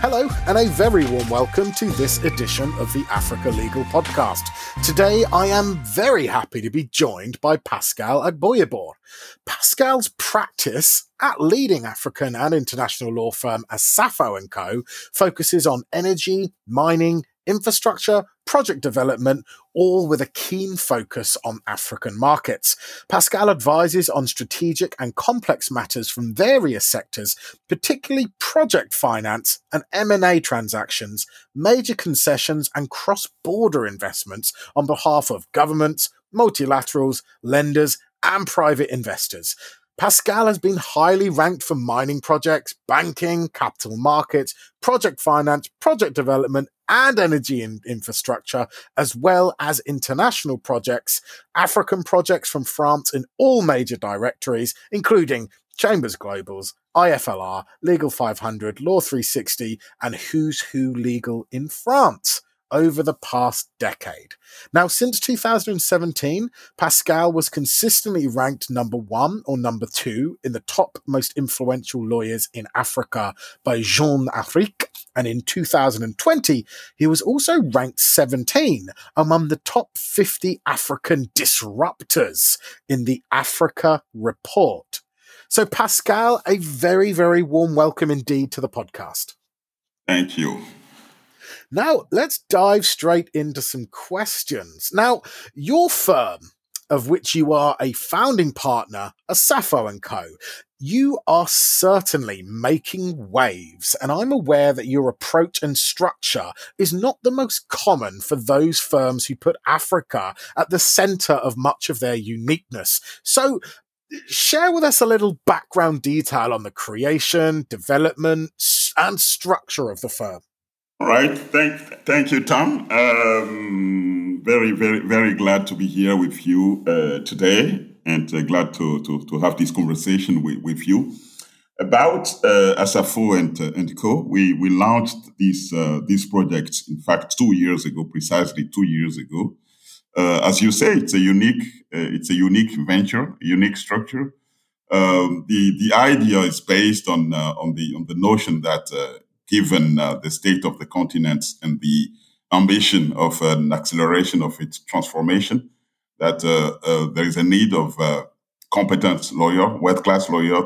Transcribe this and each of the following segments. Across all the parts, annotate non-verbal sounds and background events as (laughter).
Hello, and a very warm welcome to this edition of the Africa Legal Podcast. Today, I am very happy to be joined by Pascal Agboyibor. Pascal's practice at leading African and international law firm Asafo & Co. focuses on energy, mining, infrastructure, project development, all with a keen focus on African markets. Pascal advises on strategic and complex matters from various sectors, particularly project finance and M&A transactions, major concessions and cross-border investments on behalf of governments, multilaterals, lenders, and private investors. Pascal has been highly ranked for mining projects, banking, capital markets, project finance, project development, and energy in- infrastructure, as well as international projects, African projects from France in all major directories, including Chambers Globals, IFLR, Legal 500, Law 360, and Who's Who Legal in France over the past decade. Now, since 2017, Pascal was consistently ranked number one or number two in the top most influential lawyers in Africa by Jeune Afrique. And in 2020, he was also ranked 17 among the top 50 African disruptors in the Africa Report. So, Pascal, a very, very warm welcome indeed to the podcast. Thank you. Now, let's dive straight into some questions. Now, your firm, of which you are a founding partner, Asafo and Co. You are certainly making waves, and I'm aware that your approach and structure is not the most common for those firms who put Africa at the center of much of their uniqueness. So, share with us a little background detail on the creation, development, and structure of the firm. All right. Thank, thank you, Tom. Um, very, very, very glad to be here with you uh, today and uh, glad to, to, to have this conversation with, with you. About uh, Asafo and, uh, and Co., we, we launched this, uh, this project, in fact, two years ago, precisely two years ago. Uh, as you say, it's a unique, uh, it's a unique venture, unique structure. Um, the, the idea is based on, on, the, on the notion that given uh, the state of the continent and the ambition of an acceleration of its transformation, that uh, uh, there is a need of uh, competent lawyer, world-class lawyer,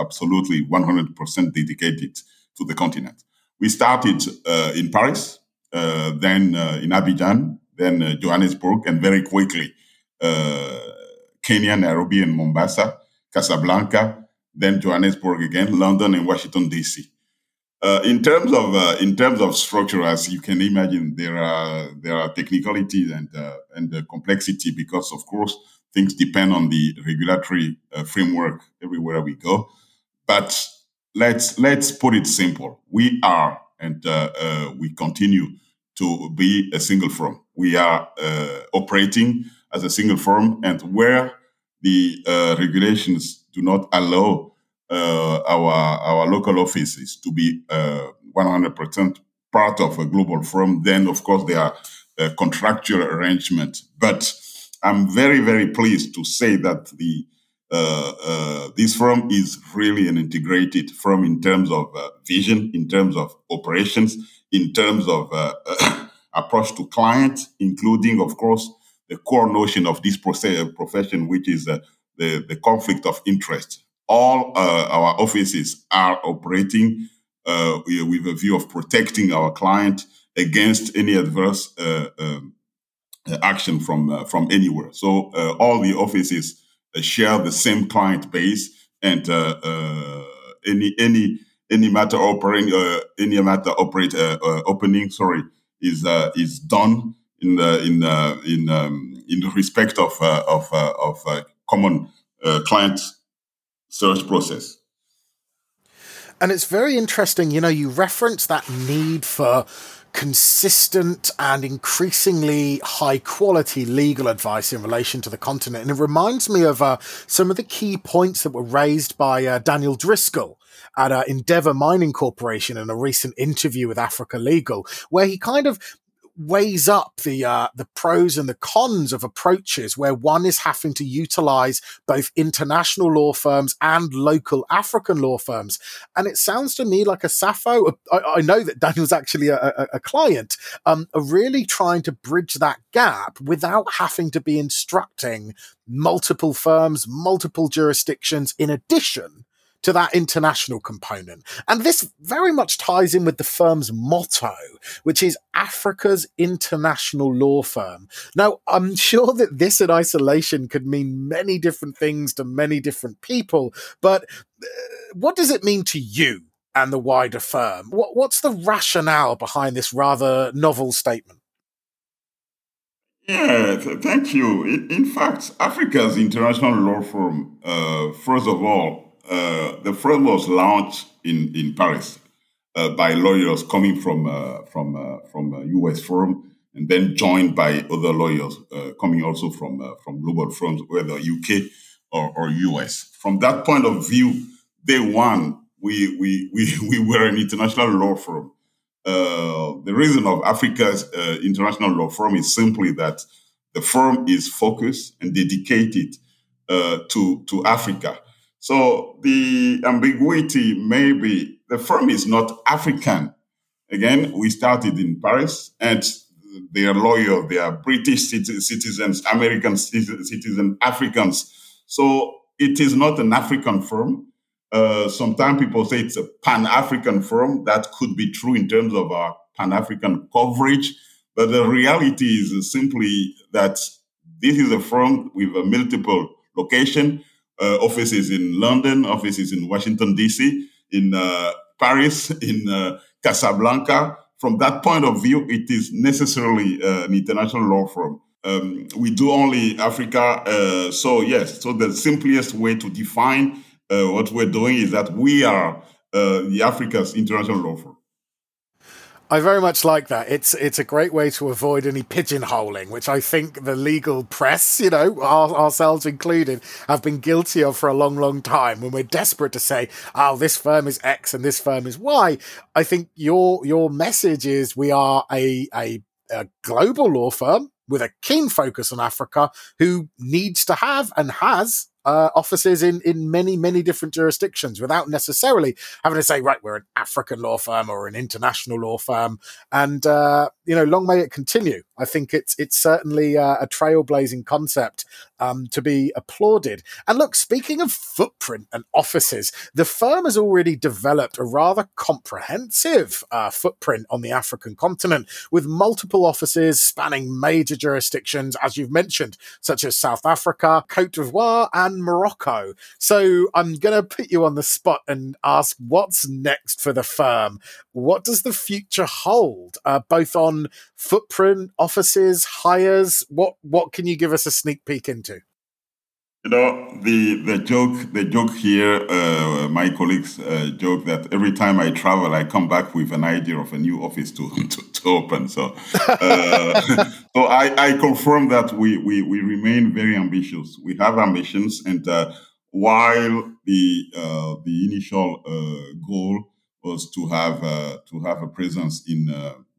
absolutely 100% dedicated to the continent. We started in Paris, then in Abidjan, then Johannesburg, and very quickly Kenya, Nairobi, and Mombasa, Casablanca, then Johannesburg again, London, and Washington D.C. Uh, in terms of uh, in terms of structure, as you can imagine, there are there are technicalities and uh, and complexity because, of course, things depend on the regulatory uh, framework everywhere we go. But let's let's put it simple: we are and uh, uh, we continue to be a single firm. We are operating as a single firm, and where the regulations do not allow uh, our our local offices to be uh, 100% part of a global firm, then of course there are uh, contractual arrangements. But I'm very very pleased to say that the uh, uh, this firm is really an integrated firm in terms of uh, vision, in terms of operations, in terms of (coughs) approach to clients, including, of course, the core notion of this profession, which is the, the conflict of interest all uh, our offices are operating uh, with a view of protecting our client against any adverse uh, um, action from uh, from anywhere. So uh, all the offices uh, share the same client base, and any any any matter operating any matter operate opening sorry is is done in the in in um, in respect of of of common client search process. And it's very interesting, you know, you reference that need for consistent and increasingly high quality legal advice in relation to the continent. And it reminds me of uh, some of the key points that were raised by uh, Daniel Driscoll at uh, Endeavour Mining Corporation in a recent interview with Africa Legal, where he kind of weighs up the uh, the pros and the cons of approaches where one is having to utilize both international law firms and local African law firms. And it sounds to me like Asafo. I, I know that Daniel's actually a, a, a client. Um, are really trying to bridge that gap without having to be instructing multiple firms, multiple jurisdictions in addition to that international component. And this very much ties in with the firm's motto, which is Africa's international law firm. Now, I'm (laughs) sure that this in isolation could mean many different things to many different people, but uh, what does it mean to you and the wider firm? What, what's the rationale behind this rather novel statement? Yeah, th- thank you. In, fact, Africa's international law firm, uh, first of all, the firm was launched in, in Paris uh, by lawyers coming from uh, from uh, from a US firm, and then joined by other lawyers uh, coming also from from global firms, whether UK or, or US. From that point of view, day one, we we (laughs) we, we were an international law firm. the reason of Africa's international law firm is simply that the firm is focused and dedicated to to Africa so the ambiguity may be the firm is not African. Again, we started in Paris and they are loyal, they are British citizens, American citizens, Africans. So it is not an African firm. Uh, sometimes people say it's a Pan African firm. That could be true in terms of our Pan African coverage. But the reality is simply that this is a firm with a multiple location uh, offices in London, offices in Washington, D.C., in uh, Paris, (laughs) in uh, Casablanca. From that point of view, it is necessarily uh, an international law firm. Um, we do only Africa. Uh, so, yes, so the simplest way to define uh, what we're doing is that we are the Africa's international law firm. I very much like that. It's it's a great way to avoid any pigeonholing, which I think the legal press, you know, our, ourselves included, have been guilty of for a long, long time. When we're desperate to say, "Oh, this firm is X and this firm is Y," I think your your message is we are a a, a global law firm with a keen focus on Africa who needs to have and has uh, offices in in many many different jurisdictions without necessarily having to say right we're an African law firm or an international law firm. And uh, you know long may it continue. I think it's it's certainly uh, a trailblazing concept um, to be applauded and look speaking of footprint and offices the firm has already developed a rather comprehensive uh, footprint on the African continent with multiple offices spanning major jurisdictions as you've mentioned such as South Africa Cote d'Ivoire and Morocco. So I'm going to put you on the spot and ask what's next for the firm? What does the future hold, uh, both on footprint, offices, hires? What, what can you give us a sneak peek into? You know the the joke the joke here. Uh, my colleagues uh, joke that every time I travel, I come back with an idea of a new office to (laughs) to, to open. So, uh, (laughs) so I, I confirm that we, we we remain very ambitious. We have ambitions, and uh, while the uh, the initial uh, goal was to have to have a presence in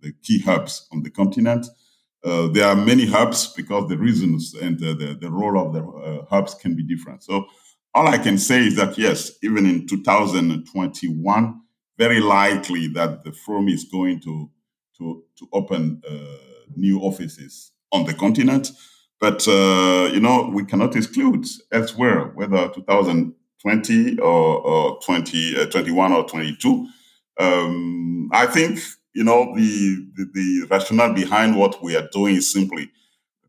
the key hubs on the continent. Uh, there are many hubs because the reasons and the, the, the role of the uh, hubs can be different. So all I can say is that yes, even in 2021, very likely that the firm is going to to to open uh, new offices on the continent. But uh, you know, we cannot exclude elsewhere, whether 2020 or, or 2021 uh, or 22. Um, I think you know, the, the, the rationale behind what we are doing is simply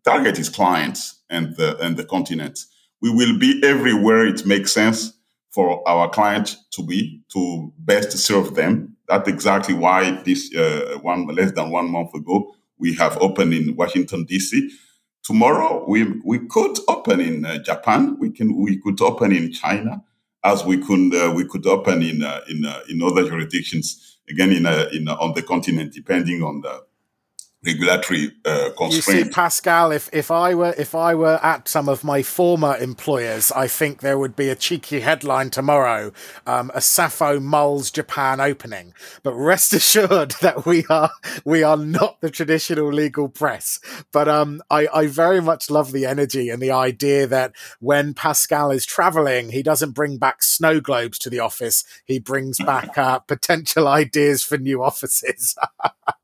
target is clients and the and the continent. We will be everywhere it makes sense for our client to be to best serve them. That's exactly why this uh, one less than one month ago we have opened in Washington D.C. Tomorrow we we could open in uh, Japan. We can we could open in China, as we could uh, we could open in uh, in uh, in other jurisdictions again in a, in a, on the continent, depending on the regulatory uh, constraints. You see, Pascal, if, if I were if I were at some of my former employers, I think there would be a cheeky headline tomorrow: um, Asafo Mulls Japan opening. But rest (laughs) assured that we are we are not the traditional legal press. But um, I, I very much love the energy and the idea that when Pascal is traveling, he doesn't bring back snow globes to the office. He brings back uh, potential (laughs) ideas for new offices. (laughs)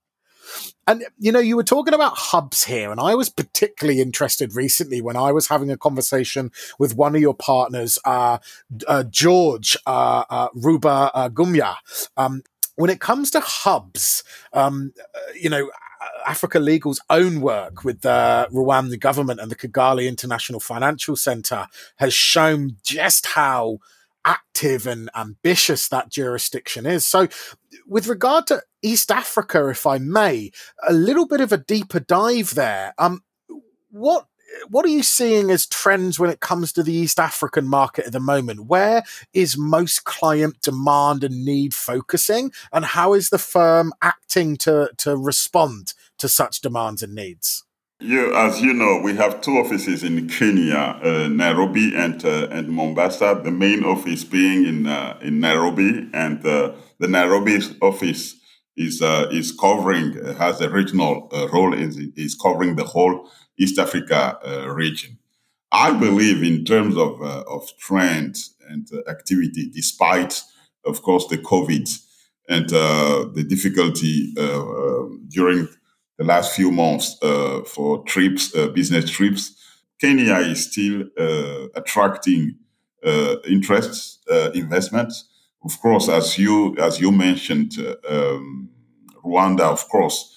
And you know, you were talking about hubs here, and I was particularly interested recently when I was having a conversation with one of your partners, uh, uh, George uh, uh Ruba uh, Gumya. Um, when it comes to hubs, um, uh, you know, Africa Legal's own work with the Rwanda government and the Kigali International Financial Center has shown just how active and ambitious that jurisdiction is. So, with regard to East Africa, if I may, a little bit of a deeper dive there. Um, what what are you seeing as trends when it comes to the East African market at the moment? Where is most client demand and need focusing, and how is the firm acting to to respond to such demands and needs? You, as you know, we have two offices in Kenya, uh, Nairobi and uh, and Mombasa. The main office being in uh, in Nairobi, and uh, the Nairobi office is uh, is covering uh, has a regional role is is covering the whole East Africa region. I believe in terms of of trends and activity, despite of course the COVID and the difficulty during the last few months uh, for trips, uh, business trips. Kenya is still uh, attracting uh, interests, uh, investments. Of course, as you as you mentioned, um, Rwanda, of course,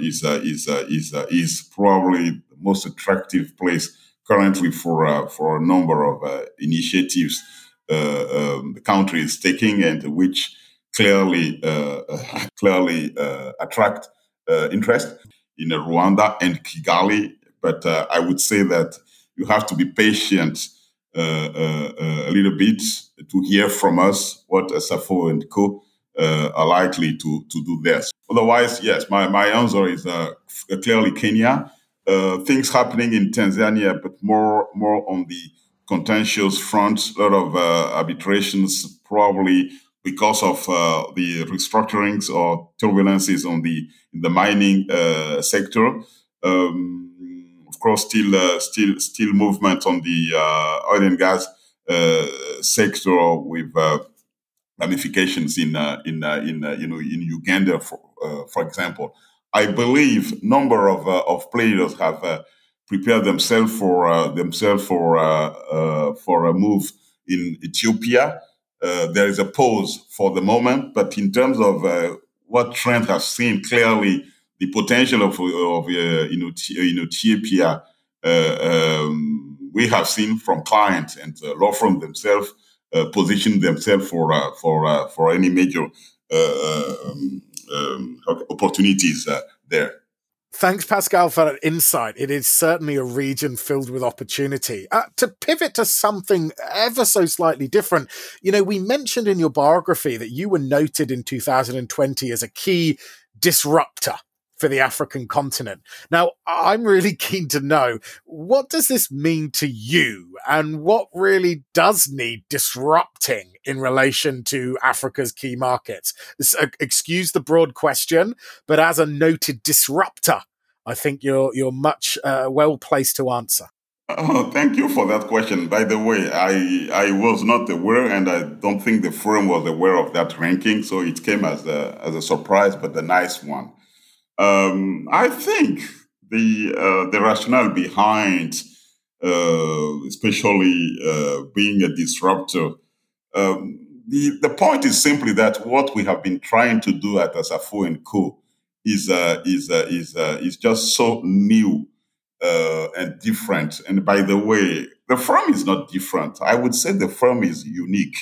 is is is is probably the most attractive place currently for for a number of initiatives um, the country is taking and which clearly (laughs) clearly attract uh, interest in Rwanda and Kigali. But uh, I would say that you have to be patient uh, uh, uh a little bit to hear from us what Safo and Co. Uh, are likely to, to do this. Otherwise, yes, my, my answer is clearly Kenya. things happening in Tanzania, but more more on the contentious front. A lot of arbitrations, probably because of uh, the restructurings or turbulences on the in the mining uh, sector. Um, of course, still uh, still still movement on the uh, oil and gas uh, sector with uh, ramifications in in in you know in Uganda, for for example. I believe number of of players have prepared themselves for themselves for for a move in Ethiopia. Uh, there is a pause for the moment, but in terms of uh, what Trent has seen, clearly the potential of, of you know, you know, um, we have seen from clients and uh, law firms themselves position themselves for for for any major um, um, opportunities there. Thanks, Pascal, for that insight. It is certainly a region filled with opportunity. Uh, to pivot to something ever so slightly different, you know, we mentioned in your biography that you were noted in 2020 as a key disruptor for the African continent. Now, I'm really (laughs) keen to know what does this mean to you and what really does need disrupting in relation to Africa's key markets? Uh, excuse the broad question, but as a noted disruptor I think you're you're much uh, well placed to answer. Oh, thank you for that question. By the way, I I was not aware, and I don't think the firm was aware of that ranking, so it came as a as a surprise, but a nice one. Um, I think the uh, the rationale behind, uh, especially uh, being a disruptor, um, the the point is simply that what we have been trying to do at Asafo and Co is uh, is uh, is uh, is just so new and different. And by the way, the firm is not different. I would say the firm is unique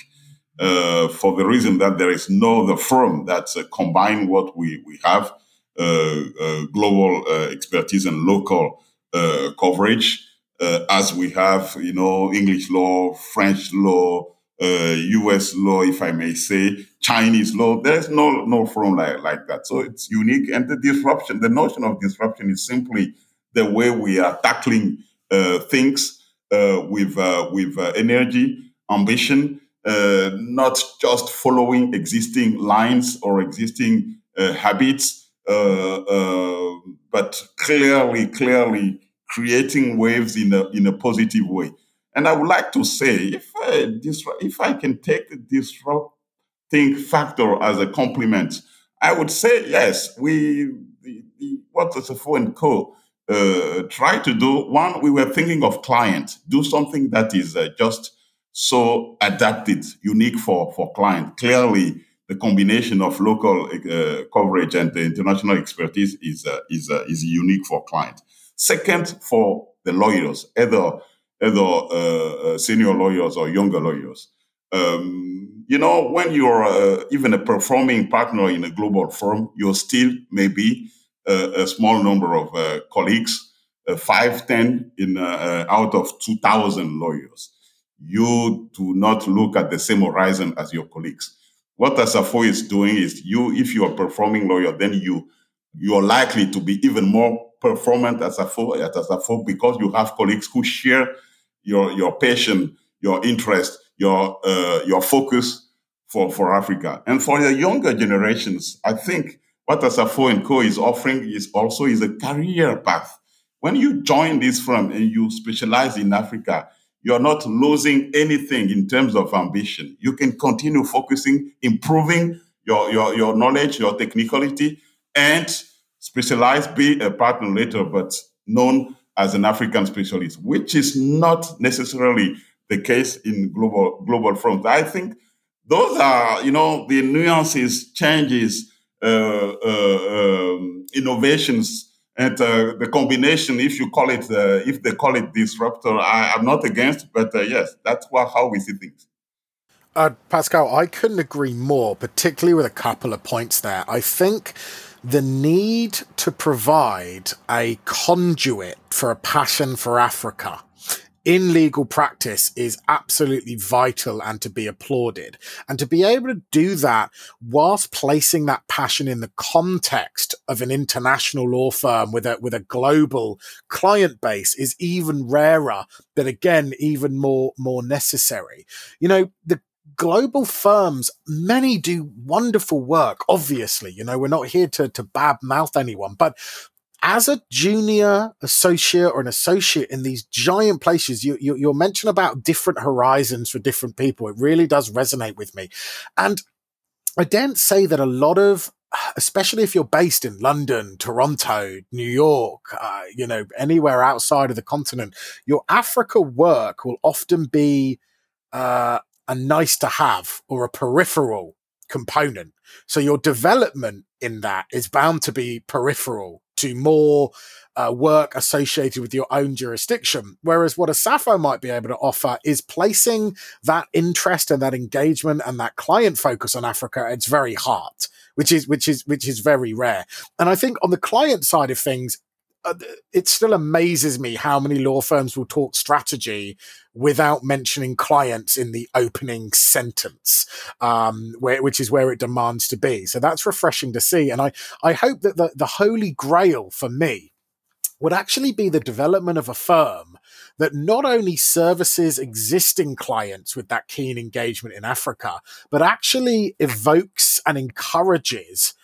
for the reason that there is no other firm that combine what we we have global expertise and local coverage. as we have, you know, English law, French law, U.S. Uh, law, if I may say, Chinese law. There's no no firm like, like that. So it's unique. And the disruption, the notion of disruption is simply the way we are tackling uh, things uh, with uh, with uh, energy, ambition, uh, not just following existing lines or existing habits, but clearly, clearly creating waves in a in a positive way. And I would like to say, if I, if I can take the disrupting factor as a compliment, I would say yes. We the, the, what Asafo and Co. Uh, try to do. One, we were thinking of client, do something that is uh, just so adapted, unique for for client. Clearly, the combination of local uh, coverage and the international expertise is uh, is uh, is unique for clients. Second, for the lawyers, either either uh, uh, senior lawyers or younger lawyers. Um, you know, when you're uh, even a performing partner in a global firm, you're still maybe a, small number of colleagues, five, ten in out of two thousand lawyers. You do not look at the same horizon as your colleagues. What Asafo is doing is you, if you are a performing lawyer, then you you are likely to be even more performant as a at Asafo because you have colleagues who share your your passion, your interest, your uh, your focus for for Africa, and for the younger generations. I think what Asafo and Co is offering is also is a career path. When you join this firm and you specialize in Africa, you're not losing anything in terms of ambition. You can continue focusing, improving your, your, your knowledge, your technicality, and specialize, be a partner later, but known as an African specialist, which is not necessarily the case in global global firms. I think those are, you know, the nuances, changes, uh, uh, um, innovations, and uh, the combination. If you call it, uh, if they call it disruptor, I, am not against, but uh, yes, that's what, how we see things. Uh, Pascal, I couldn't agree more, particularly with a couple of points there. I think the need to provide a conduit for a passion for Africa in legal practice is absolutely vital and to be applauded. And to be able to do that whilst placing that passion in the context of an international law firm with a, with a global client base is even rarer, but again, even more, more necessary. You know, the global firms, many do wonderful work. Obviously, you know, we're not here to, to bad mouth anyone, but as a junior associate or an associate in these giant places, you, you, you're mentioned about different horizons for different people. It really does resonate with me. And I daren't say that a lot of especially if you're based in London, Toronto, New York, uh, you know, anywhere outside of the continent, your Africa work will often be uh, a nice to have or a peripheral component. So your development in that is bound to be peripheral to more uh, work associated with your own jurisdiction. Whereas what a Asafo might be able to offer is placing that interest and that engagement and that client focus on Africa at its very heart, which is which is which is very rare. And I think on the client side of things, it still amazes me how many law firms will talk strategy without mentioning clients in the opening sentence, um, where, which is where it demands to be. So that's refreshing to see. And I, I hope that the, the holy grail for me would actually be the development of a firm that not only services existing clients with that keen engagement in Africa, but actually evokes and encourages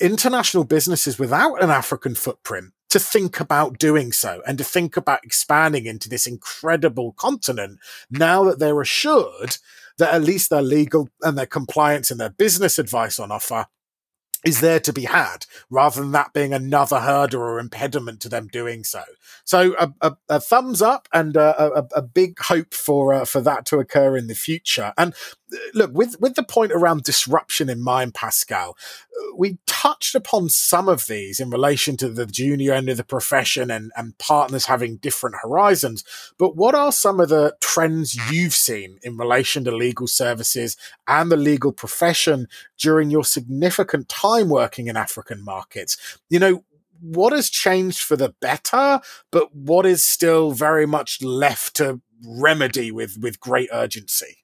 international businesses without an African footprint to think about doing so and to think about expanding into this incredible continent now that they're assured that at least their legal and their compliance and their business advice on offer is there to be had rather than that being another hurdle or impediment to them doing so. So a, a, a thumbs up and a, a big hope for uh, for that to occur in the future. And look, with with the point around disruption in mind, Pascal, we touched upon some of these in relation to the junior end of the profession and, and partners having different horizons. But what are some of the trends you've seen in relation to legal services and the legal profession during your significant time working in African markets? You know, what has changed for the better, but what is still very much left to remedy with with great urgency?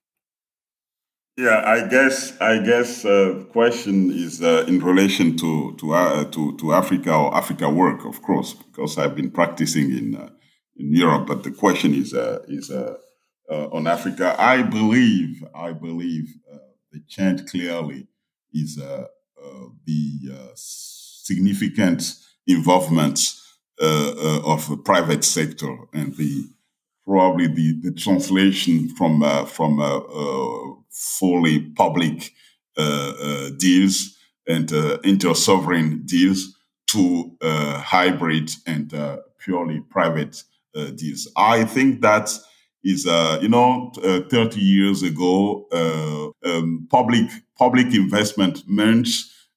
Yeah, I guess I guess uh, question is uh, in relation to to, uh, to to Africa or Africa work, of course, because I've been practicing in uh, in Europe. But the question is uh, is uh, on Africa. I believe I believe the change clearly is the significant involvement of the private sector and the probably the, the translation from from fully public uh, uh, deals and uh, inter-sovereign deals to hybrid and purely private deals. I think that is, you know, 30 years ago, um, public public investment meant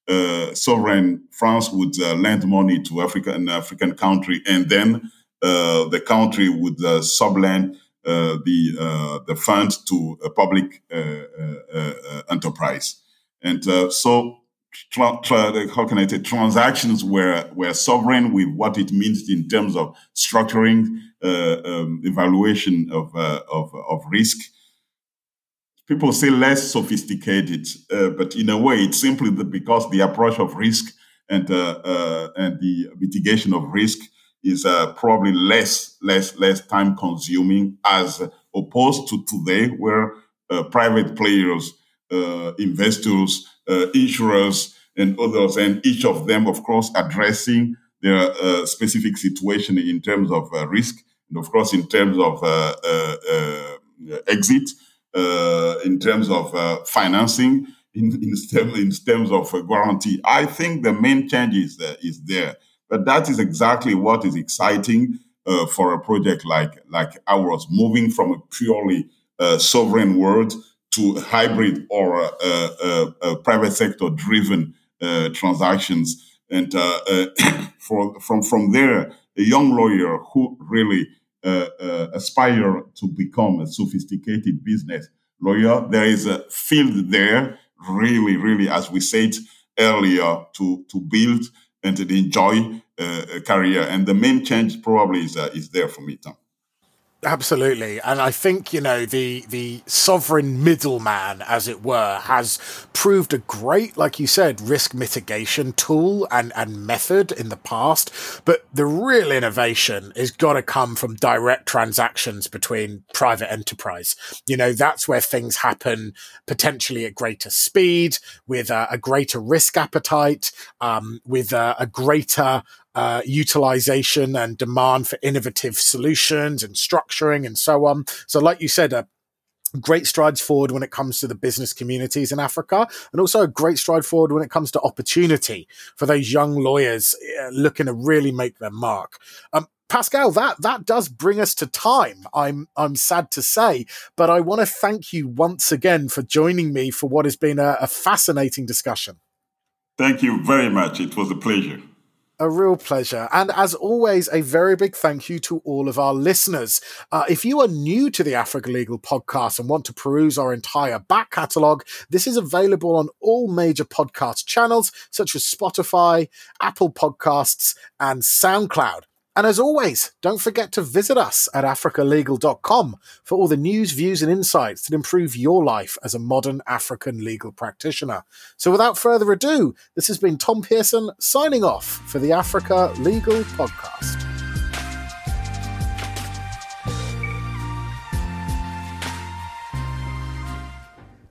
uh, sovereign France would uh, lend money to Africa, an African country, and then uh, the country would sublend uh, the uh, the fund to a public uh, enterprise, and so how can I say transactions were were sovereign with what it means in terms of structuring, uh, um, evaluation of, uh, of of risk. People say less sophisticated, uh, but in a way, it's simply because the approach of risk and and the mitigation of risk is uh, probably less, less, less time consuming as opposed to today where uh, private players, uh, investors, uh, insurers, and others, and each of them, of course, addressing their uh, specific situation in terms of uh, risk and, of course, in terms of exit, in terms of financing, in, in, terms, in terms of guarantee. I think the main change is, is there but that is exactly what is exciting uh, for a project like like ours, moving from a purely uh, sovereign world to hybrid or private sector driven uh, transactions. And uh, uh, (coughs) for, from from there, a young lawyer who really aspire to become a sophisticated business lawyer, there is a field there, really, really, as we said earlier, to to build and to enjoy uh, a career. And the main change probably is uh, is there for me, Tom. Absolutely, and I think you know the the sovereign middleman, as it were, has proved a great, like you said, risk mitigation tool and and method in the past. But the real innovation is got to come from direct transactions between private enterprise. You know, that's where things happen potentially at greater speed, with a, a greater risk appetite, um, with a, a greater uh, utilization and demand for innovative solutions and structuring and so on. So, like you said, a great strides forward when it comes to the business communities in Africa, and also a great stride forward when it comes to opportunity for those young lawyers uh, looking to really make their mark. Um, Pascal, that that does bring us to time. I'm I'm sad to say, but I want to thank you once again for joining me for what has been a, a fascinating discussion. Thank you very much. It was a pleasure. A real pleasure. And as always, a very big thank you to all of our listeners. Uh, if you are new to the Africa Legal podcast and want to peruse our entire back catalogue, this is available on all major podcast channels such as Spotify, Apple Podcasts, and SoundCloud. And as always, don't forget to visit us at africalegal.com for all the news, views, and insights that improve your life as a modern African legal practitioner. So without further ado, this has been Tom Pearson signing off for the Africa Legal Podcast.